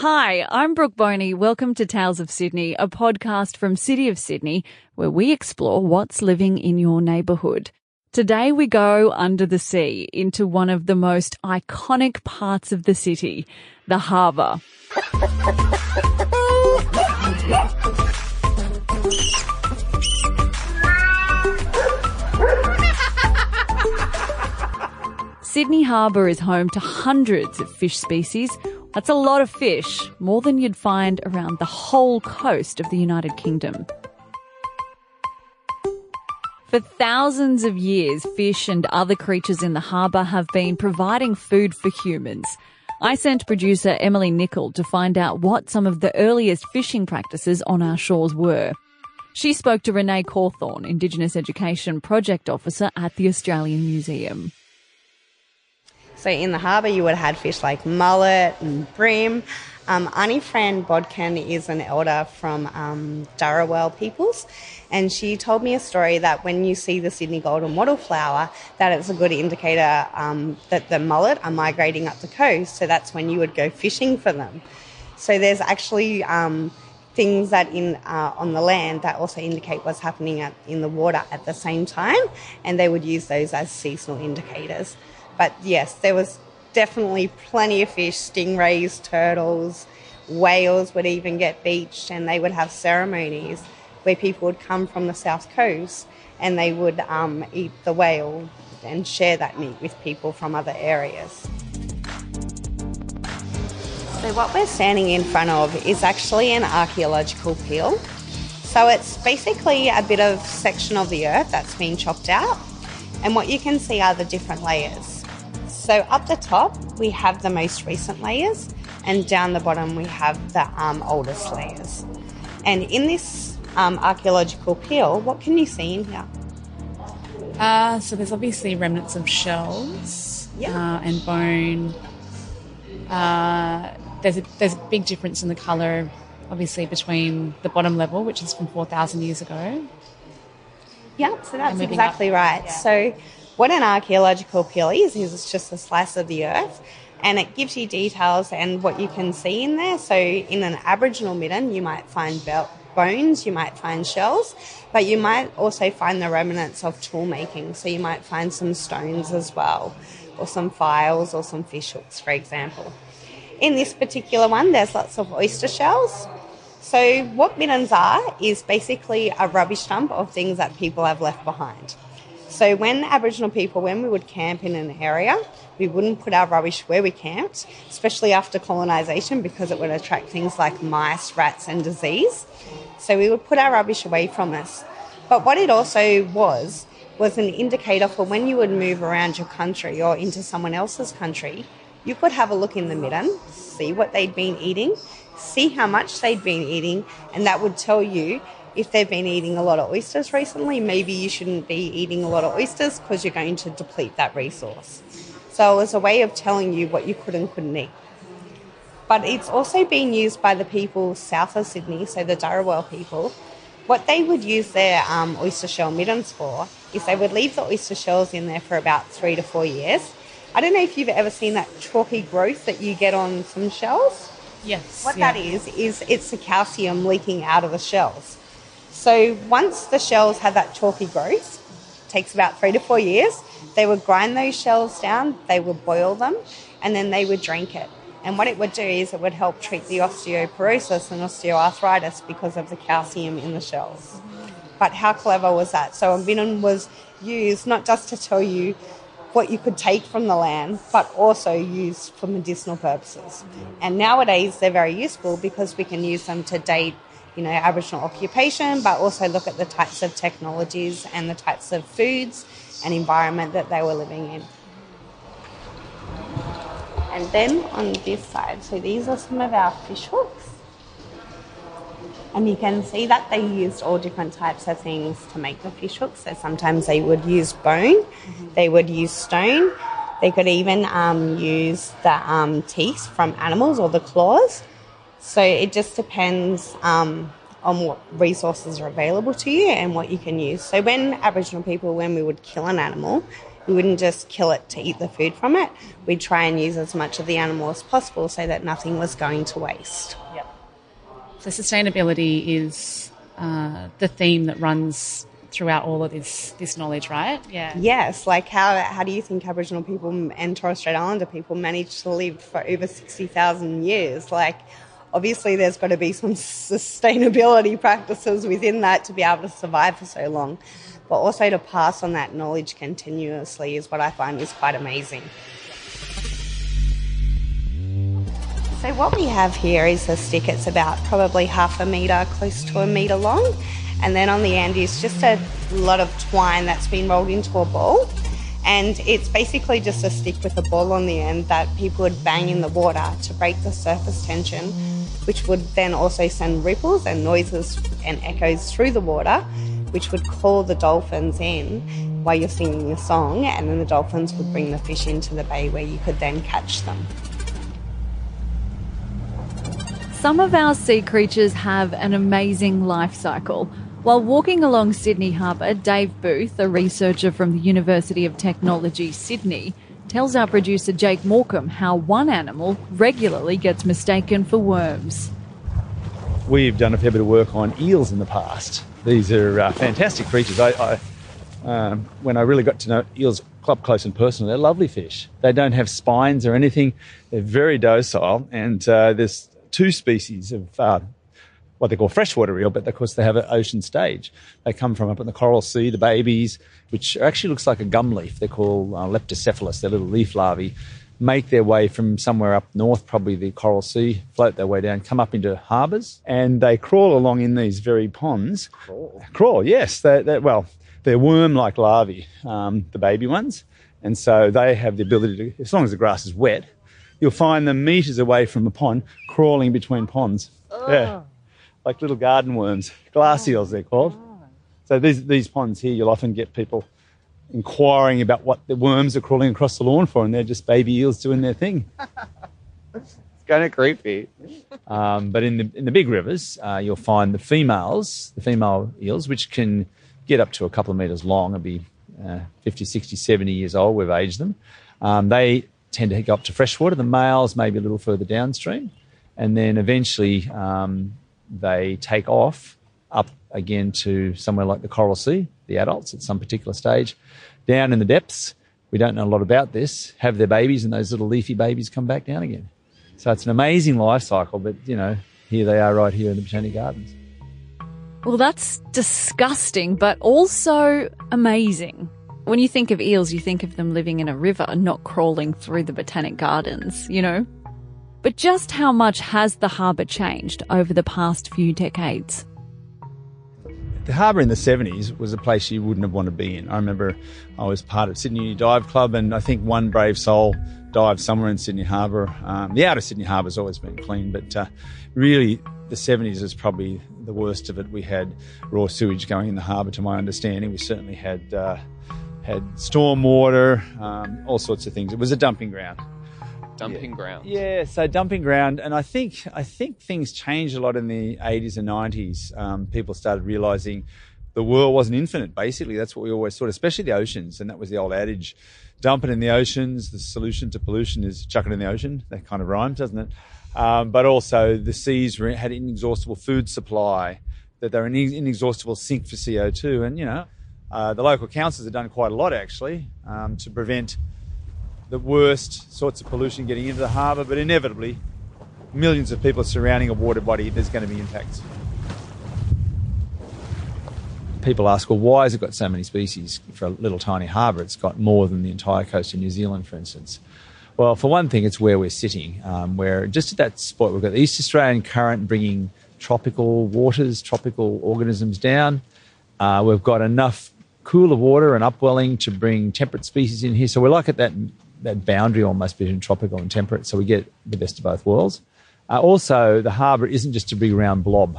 Hi, I'm Brooke Boney. Welcome to Tales of Sydney, a podcast from City of Sydney where we explore what's living in your neighbourhood. Today we go under the sea into one of the most iconic parts of the city, the harbour. Sydney Harbour is home to hundreds of fish species. That's a lot of fish, more than you'd find around the whole coast of the United Kingdom. For thousands of years, fish and other creatures in the harbour have been providing food for humans. I sent producer Emily Nichol to find out what some of the earliest fishing practices on our shores were. She spoke to Renee Cawthorne, Indigenous Education Project Officer at the Australian Museum. So in the harbour, you would have had fish like mullet and bream. Um, Auntie Fran Bodkin is an elder from um, peoples, and she told me a story that when you see the Sydney golden wattle flower, that it's a good indicator um, that the mullet are migrating up the coast. So that's when you would go fishing for them. So there's actually um, things that in uh, on the land that also indicate what's happening at, in the water at the same time, and they would use those as seasonal indicators. But yes, there was definitely plenty of fish, stingrays, turtles, whales would even get beached, and they would have ceremonies where people would come from the south coast and they would um, eat the whale and share that meat with people from other areas. So, what we're standing in front of is actually an archaeological peel. So, it's basically a bit of section of the earth that's been chopped out, and what you can see are the different layers. So up the top, we have the most recent layers, and down the bottom, we have the um, oldest layers. And in this um, archaeological peel, what can you see in here? Uh, so there's obviously remnants of shells Yeah. uh, and bone. Uh, there's a, there's a big difference in the colour, obviously, between the bottom level, which is from 4,000 years ago. Yeah, so that's exactly up. right. Yeah. So, what an archaeological peel is, is it's just a slice of the earth and it gives you details and what you can see in there. So, in an Aboriginal midden, you might find bel- bones, you might find shells, but you might also find the remnants of tool making. So, you might find some stones as well, or some files, or some fish hooks, for example. In this particular one, there's lots of oyster shells. So, what middens are is basically a rubbish dump of things that people have left behind. So, when Aboriginal people, when we would camp in an area, we wouldn't put our rubbish where we camped, especially after colonisation, because it would attract things like mice, rats, and disease. So, we would put our rubbish away from us. But what it also was, was an indicator for when you would move around your country or into someone else's country, you could have a look in the midden, see what they'd been eating, see how much they'd been eating, and that would tell you if they've been eating a lot of oysters recently, maybe you shouldn't be eating a lot of oysters because you're going to deplete that resource. So it was a way of telling you what you could and couldn't eat. But it's also been used by the people south of Sydney, so the Dharawal people. What they would use their um, oyster shell middens for is they would leave the oyster shells in there for about three to four years. I don't know if you've ever seen that chalky growth that you get on some shells. Yes. What yeah. that is, is it's the calcium leaking out of the shells. So once the shells have that chalky growth, takes about three to four years, they would grind those shells down, they would boil them, and then they would drink it. And what it would do is it would help treat the osteoporosis and osteoarthritis because of the calcium in the shells. But how clever was that? So a midden was used not just to tell you what you could take from the land, but also used for medicinal purposes. And nowadays they're very useful because we can use them to date, you know, Aboriginal occupation, but also look at the types of technologies and the types of foods and environment that they were living in. And then on this side, so these are some of our fish hooks. And you can see that they used all different types of things to make the fish hooks. So sometimes they would use bone, they would use stone, they could even um, use the um, teeth from animals or the claws. So it just depends um, on what resources are available to you and what you can use. So when Aboriginal people, when we would kill an animal, we wouldn't just kill it to eat the food from it. We'd try and use as much of the animal as possible so that nothing was going to waste. Yep. So sustainability is uh, the theme that runs throughout all of this this knowledge, right? Yeah. Yes. Like how how do you think Aboriginal people and Torres Strait Islander people managed to live for over sixty thousand years? Like obviously there's got to be some sustainability practices within that to be able to survive for so long. But also to pass on that knowledge continuously is what I find is quite amazing. So what we have here is a stick. It's about probably half a metre, close to a metre long. And then on the end is just a lot of twine that's been rolled into a ball. And it's basically just a stick with a ball on the end that people would bang in the water to break the surface tension, which would then also send ripples and noises and echoes through the water, which would call the dolphins in while you're singing your song. And then the dolphins would bring the fish into the bay where you could then catch them. Some of our sea creatures have an amazing life cycle. While walking along Sydney Harbour, Dave Booth, a researcher from the University of Technology, Sydney, tells our producer Jake Morecambe how one animal regularly gets mistaken for worms. We've done a fair bit of work on eels in the past. These are uh, fantastic creatures. I, I um, when I really got to know eels up close and personal, they're lovely fish. They don't have spines or anything. They're very docile, and uh, there's two species of uh, what they call freshwater eel, but of course they have an ocean stage. They come from up in the coral sea, the babies, which actually looks like a gum leaf. They're called uh, leptocephalus, they're little leaf larvae, make their way from somewhere up north, probably the coral sea, float their way down, come up into harbours, and they crawl along in these very ponds. Crawl? Crawl, yes. They're, they're, well, they're worm-like larvae, um, the baby ones, and so they have the ability to, as long as the grass is wet, you'll find them meters away from the pond, crawling between ponds. Yeah, like little garden worms, glass oh, eels they're called. So these these ponds here, you'll often get people inquiring about what the worms are crawling across the lawn for, and they're just baby eels doing their thing. it's kind of creepy. Um, but in the in the big rivers, uh, you'll find the females, the female eels, which can get up to a couple of meters long and be uh, 50, 60, 70 years old. We've aged them. Um, they tend to go up to freshwater. The males maybe a little further downstream, and then eventually um, they take off up again to somewhere like the Coral Sea. The adults at some particular stage, down in the depths. We don't know a lot about this. Have their babies, and those little leafy babies come back down again. So it's an amazing life cycle. But you know, here they are right here in the Botanic Gardens. Well, that's disgusting, but also amazing. When you think of eels, you think of them living in a river, and not crawling through the botanic gardens, you know? But just how much has the harbour changed over the past few decades? The harbour in the 70s was a place you wouldn't have wanted to be in. I remember I was part of Sydney Uni Dive Club, and I think one brave soul dived somewhere in Sydney Harbour. Um, the outer Sydney Harbour's always been clean, but uh, really the 70s is probably the worst of it. We had raw sewage going in the harbour, to my understanding. We certainly had. Uh, had storm water, um, all sorts of things. It was a dumping ground. Dumping yeah. ground. Yeah, so dumping ground, and I think I think things changed a lot in the 80s and 90s. Um, people started realizing the world wasn't infinite. Basically, that's what we always thought, especially the oceans, and that was the old adage: dump it in the oceans. The solution to pollution is chuck it in the ocean. That kind of rhymes, doesn't it? Um, but also, the seas had inexhaustible food supply. That they're an inexhaustible sink for CO2, and you know uh, the local councils have done quite a lot actually um, to prevent the worst sorts of pollution getting into the harbour, but inevitably, millions of people surrounding a water body, there's going to be impacts. People ask, well, why has it got so many species for a little tiny harbour? It's got more than the entire coast of New Zealand, for instance. Well, for one thing, it's where we're sitting, um, where just at that spot, we've got the East Australian current bringing tropical waters, tropical organisms down. Uh, we've got enough cooler water and upwelling to bring temperate species in here. So we're like at that that boundary almost between tropical and temperate. So we get the best of both worlds. Uh, also, the harbour isn't just a big round blob,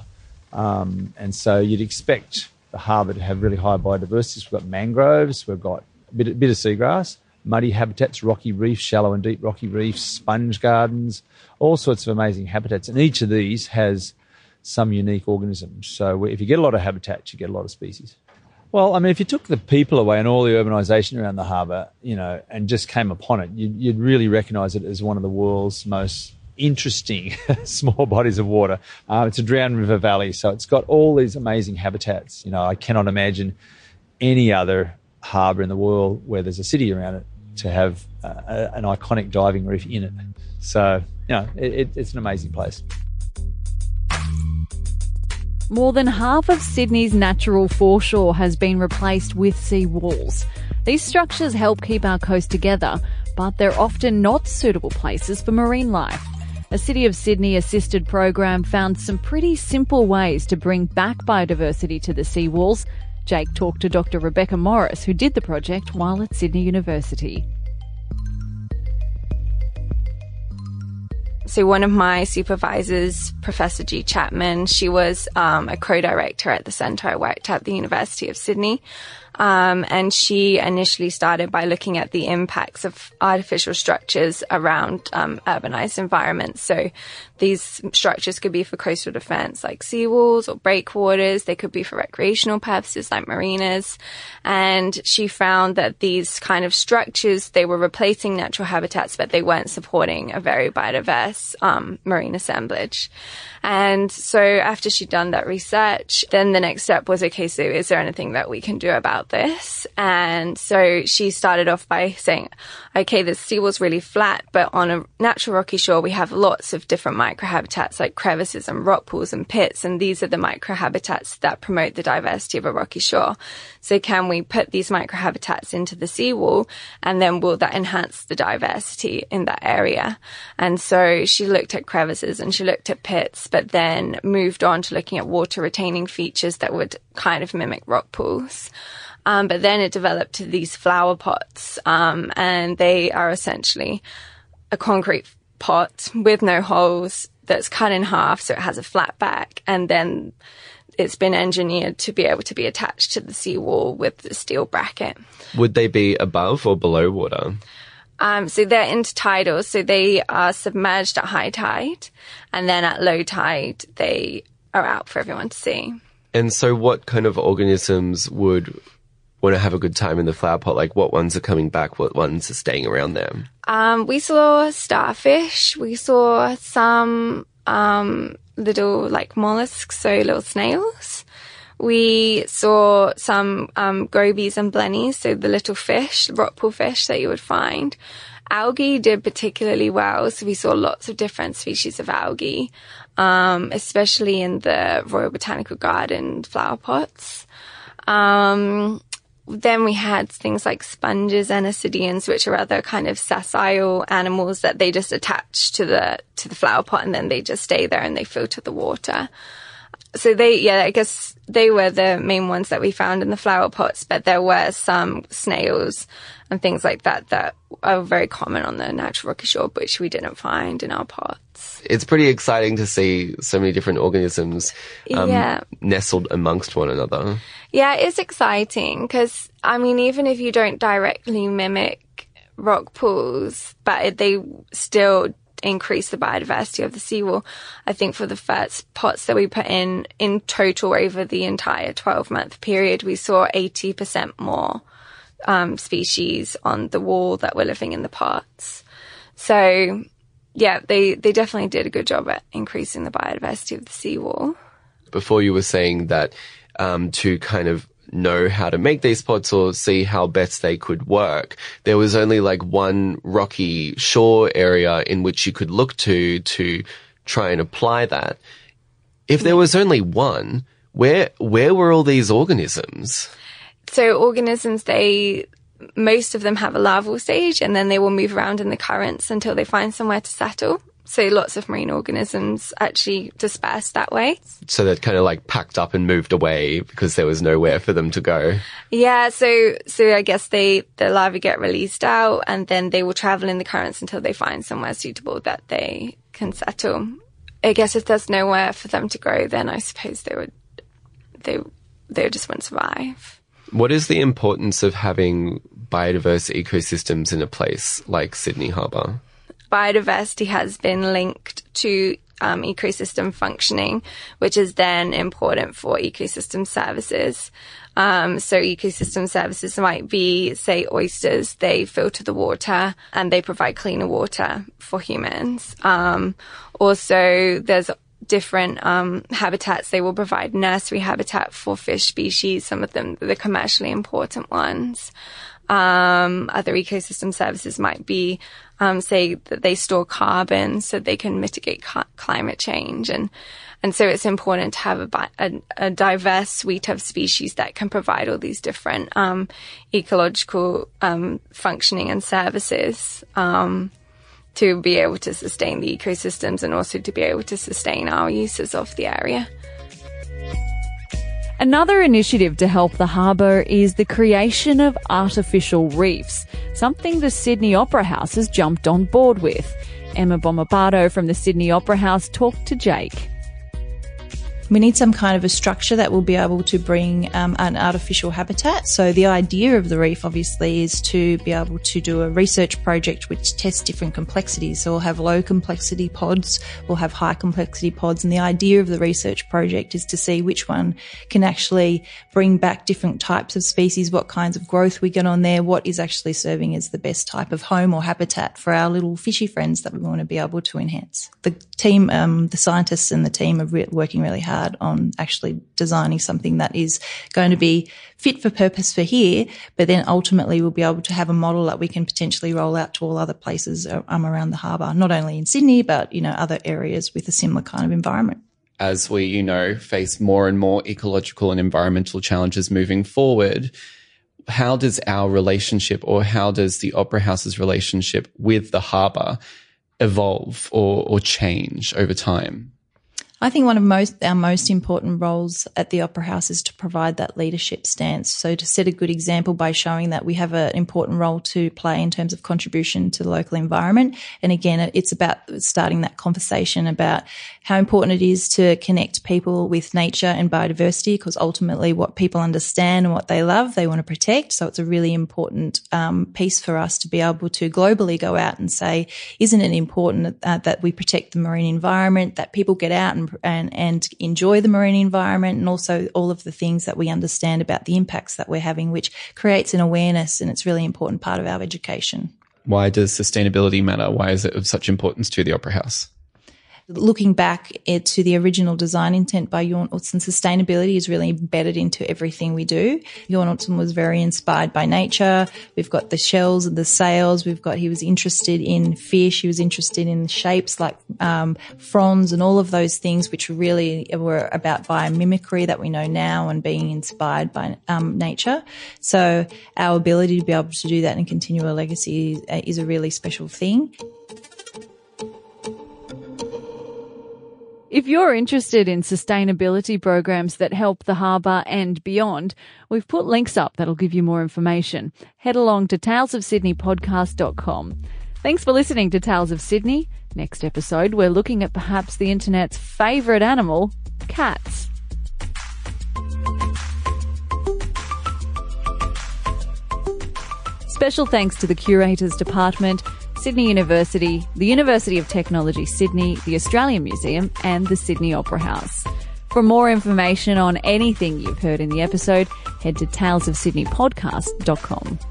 um, and so you'd expect the harbour to have really high biodiversity. We've got mangroves, we've got a bit, a bit of seagrass, muddy habitats, rocky reefs, shallow and deep rocky reefs, sponge gardens, all sorts of amazing habitats. And each of these has some unique organisms. So if you get a lot of habitat, you get a lot of species. Well, I mean, if you took the people away and all the urbanisation around the harbour, you know, and just came upon it, you'd, you'd really recognise it as one of the world's most interesting small bodies of water. Uh, it's a drowned river valley, so it's got all these amazing habitats. You know, I cannot imagine any other harbour in the world where there's a city around it to have uh, a, an iconic diving reef in it. So, you know, it, it, it's an amazing place. More than half of Sydney's natural foreshore has been replaced with sea walls. These structures help keep our coast together, but they're often not suitable places for marine life. A City of Sydney assisted program found some pretty simple ways to bring back biodiversity to the seawalls. Jake talked to Dr. Rebecca Morris, who did the project while at Sydney University. So one of my supervisors, Professor Gee Chapman, she was um, a co-director at the centre I worked at the University of Sydney. Um, and she initially started by looking at the impacts of artificial structures around um, urbanized environments. So these structures could be for coastal defense, like seawalls or breakwaters. They could be for recreational purposes, like marinas. And she found that these kind of structures, they were replacing natural habitats, but they weren't supporting a very biodiverse um, marine assemblage. And so after she'd done that research, then the next step was, okay, so is there anything that we can do about this? And so she started off by saying, okay, the sea seawall's really flat, but on a natural rocky shore, we have lots of different microhabitats like crevices and rock pools and pits. And these are the microhabitats that promote the diversity of a rocky shore. So can we put these microhabitats into the seawall and then will that enhance the diversity in that area? And so she looked at crevices and she looked at pits, but then moved on to looking at water retaining features that would kind of mimic rock pools. Um, but then it developed to these flower pots, um, and they are essentially a concrete pot with no holes that's cut in half, so it has a flat back, and then it's been engineered to be able to be attached to the seawall with the steel bracket. Would they be above or below water? Um, so they're intertidal, so they are submerged at high tide, and then at low tide, they are out for everyone to see. And so, what kind of organisms would want to have a good time in the flower pot? Like, what ones are coming back? What ones are staying around there? Um, we saw starfish. We saw some um, little like mollusks, so little snails. We saw some um, gobies and blennies, so the little fish, rockpool fish that you would find. Algae did particularly well, so we saw lots of different species of algae, um, especially in the Royal Botanical Garden flower pots. Um, then we had things like sponges and ascidians, which are other kind of sessile animals that they just attach to the to the flower pot and then they just stay there and they filter the water. So they, yeah, I guess they were the main ones that we found in the flower pots, but there were some snails and things like that that are very common on the natural rocky shore, which we didn't find in our pots. It's pretty exciting to see so many different organisms um, Yeah. nestled amongst one another. Yeah, it's exciting because, I mean, even if you don't directly mimic rock pools, but they still increase the biodiversity of the seawall. I think for the first pots that we put in, in total over the entire 12 month period, we saw 80% more um, species on the wall that were living in the pots. So, yeah, they, they definitely did a good job at increasing the biodiversity of the seawall. Before you were saying that um, to kind of know how to make these pots or see how best they could work, there was only like one rocky shore area in which you could look to to try and apply that. If there was only one, where where were all these organisms? So organisms, they, most of them have a larval stage and then they will move around in the currents until they find somewhere to settle. So lots of marine organisms actually dispersed that way. So that kind of like packed up and moved away because there was nowhere for them to go. Yeah, so so I guess they the larvae get released out and then they will travel in the currents until they find somewhere suitable that they can settle. I guess if there's nowhere for them to go, then I suppose they would they they just wouldn't survive. What is the importance of having biodiverse ecosystems in a place like Sydney Harbour? Biodiversity has been linked to um, ecosystem functioning, which is then important for ecosystem services. Um, so ecosystem services might be, say, oysters. They filter the water and they provide cleaner water for humans. Um, also, there's different um, habitats. They will provide nursery habitat for fish species, some of them the commercially important ones. Um, other ecosystem services might be, um, say that they store carbon so they can mitigate ca- climate change. And, and so it's important to have a, a, a, diverse suite of species that can provide all these different, um, ecological, um, functioning and services. Um, to be able to sustain the ecosystems and also to be able to sustain our uses of the area. Another initiative to help the harbour is the creation of artificial reefs, something the Sydney Opera House has jumped on board with. Emma Bombardo from the Sydney Opera House talked to Jake. We need some kind of a structure that will be able to bring um, an artificial habitat. So the idea of the reef obviously is to be able to do a research project which tests different complexities. So we'll have low complexity pods, we'll have high complexity pods. And the idea of the research project is to see which one can actually bring back different types of species, what kinds of growth we get on there, what is actually serving as the best type of home or habitat for our little fishy friends that we want to be able to enhance. The team, um, the scientists and the team are re- working really hard hard on actually designing something that is going to be fit for purpose for here, but then ultimately we'll be able to have a model that we can potentially roll out to all other places um, around the harbour, not only in Sydney, but, you know, other areas with a similar kind of environment as we, you know, face more and more ecological and environmental challenges moving forward, how does our relationship or how does the Opera House's relationship with the harbour evolve or, or change over time? I think one of most our most important roles at the Opera House is to provide that leadership stance. So to set a good example by showing that we have an important role to play in terms of contribution to the local environment. And again, it's about starting that conversation about how important it is to connect people with nature and biodiversity, because ultimately what people understand and what they love, they want to protect. So it's a really important um, piece for us to be able to globally go out and say, isn't it important uh, that we protect the marine environment, that people get out and and, and enjoy the marine environment and also all of the things that we understand about the impacts that we're having, which creates an awareness and it's really important part of our education. Why does sustainability matter? Why is it of such importance to the Opera House? Looking back to the original design intent by Jorn Utzon, sustainability is really embedded into everything we do. Jorn Utzon was very inspired by nature. We've got the shells and the sails. We've got, he was interested in fish. He was interested in shapes like, um, fronds and all of those things, which really were about biomimicry that we know now and being inspired by, um, nature. So our ability to be able to do that and continue a legacy is, is a really special thing. If you're interested in sustainability programs that help the harbour and beyond, we've put links up that'll give you more information. Head along to talesofsydneypodcast.com. Thanks for listening to Tales of Sydney. Next episode, we're looking at perhaps the internet's favourite animal, cats. Special thanks to the Curators Department Sydney University, the University of Technology Sydney, the Australian Museum, and the Sydney Opera House. For more information on anything you've heard in the episode, head to talesofsydneypodcast.com.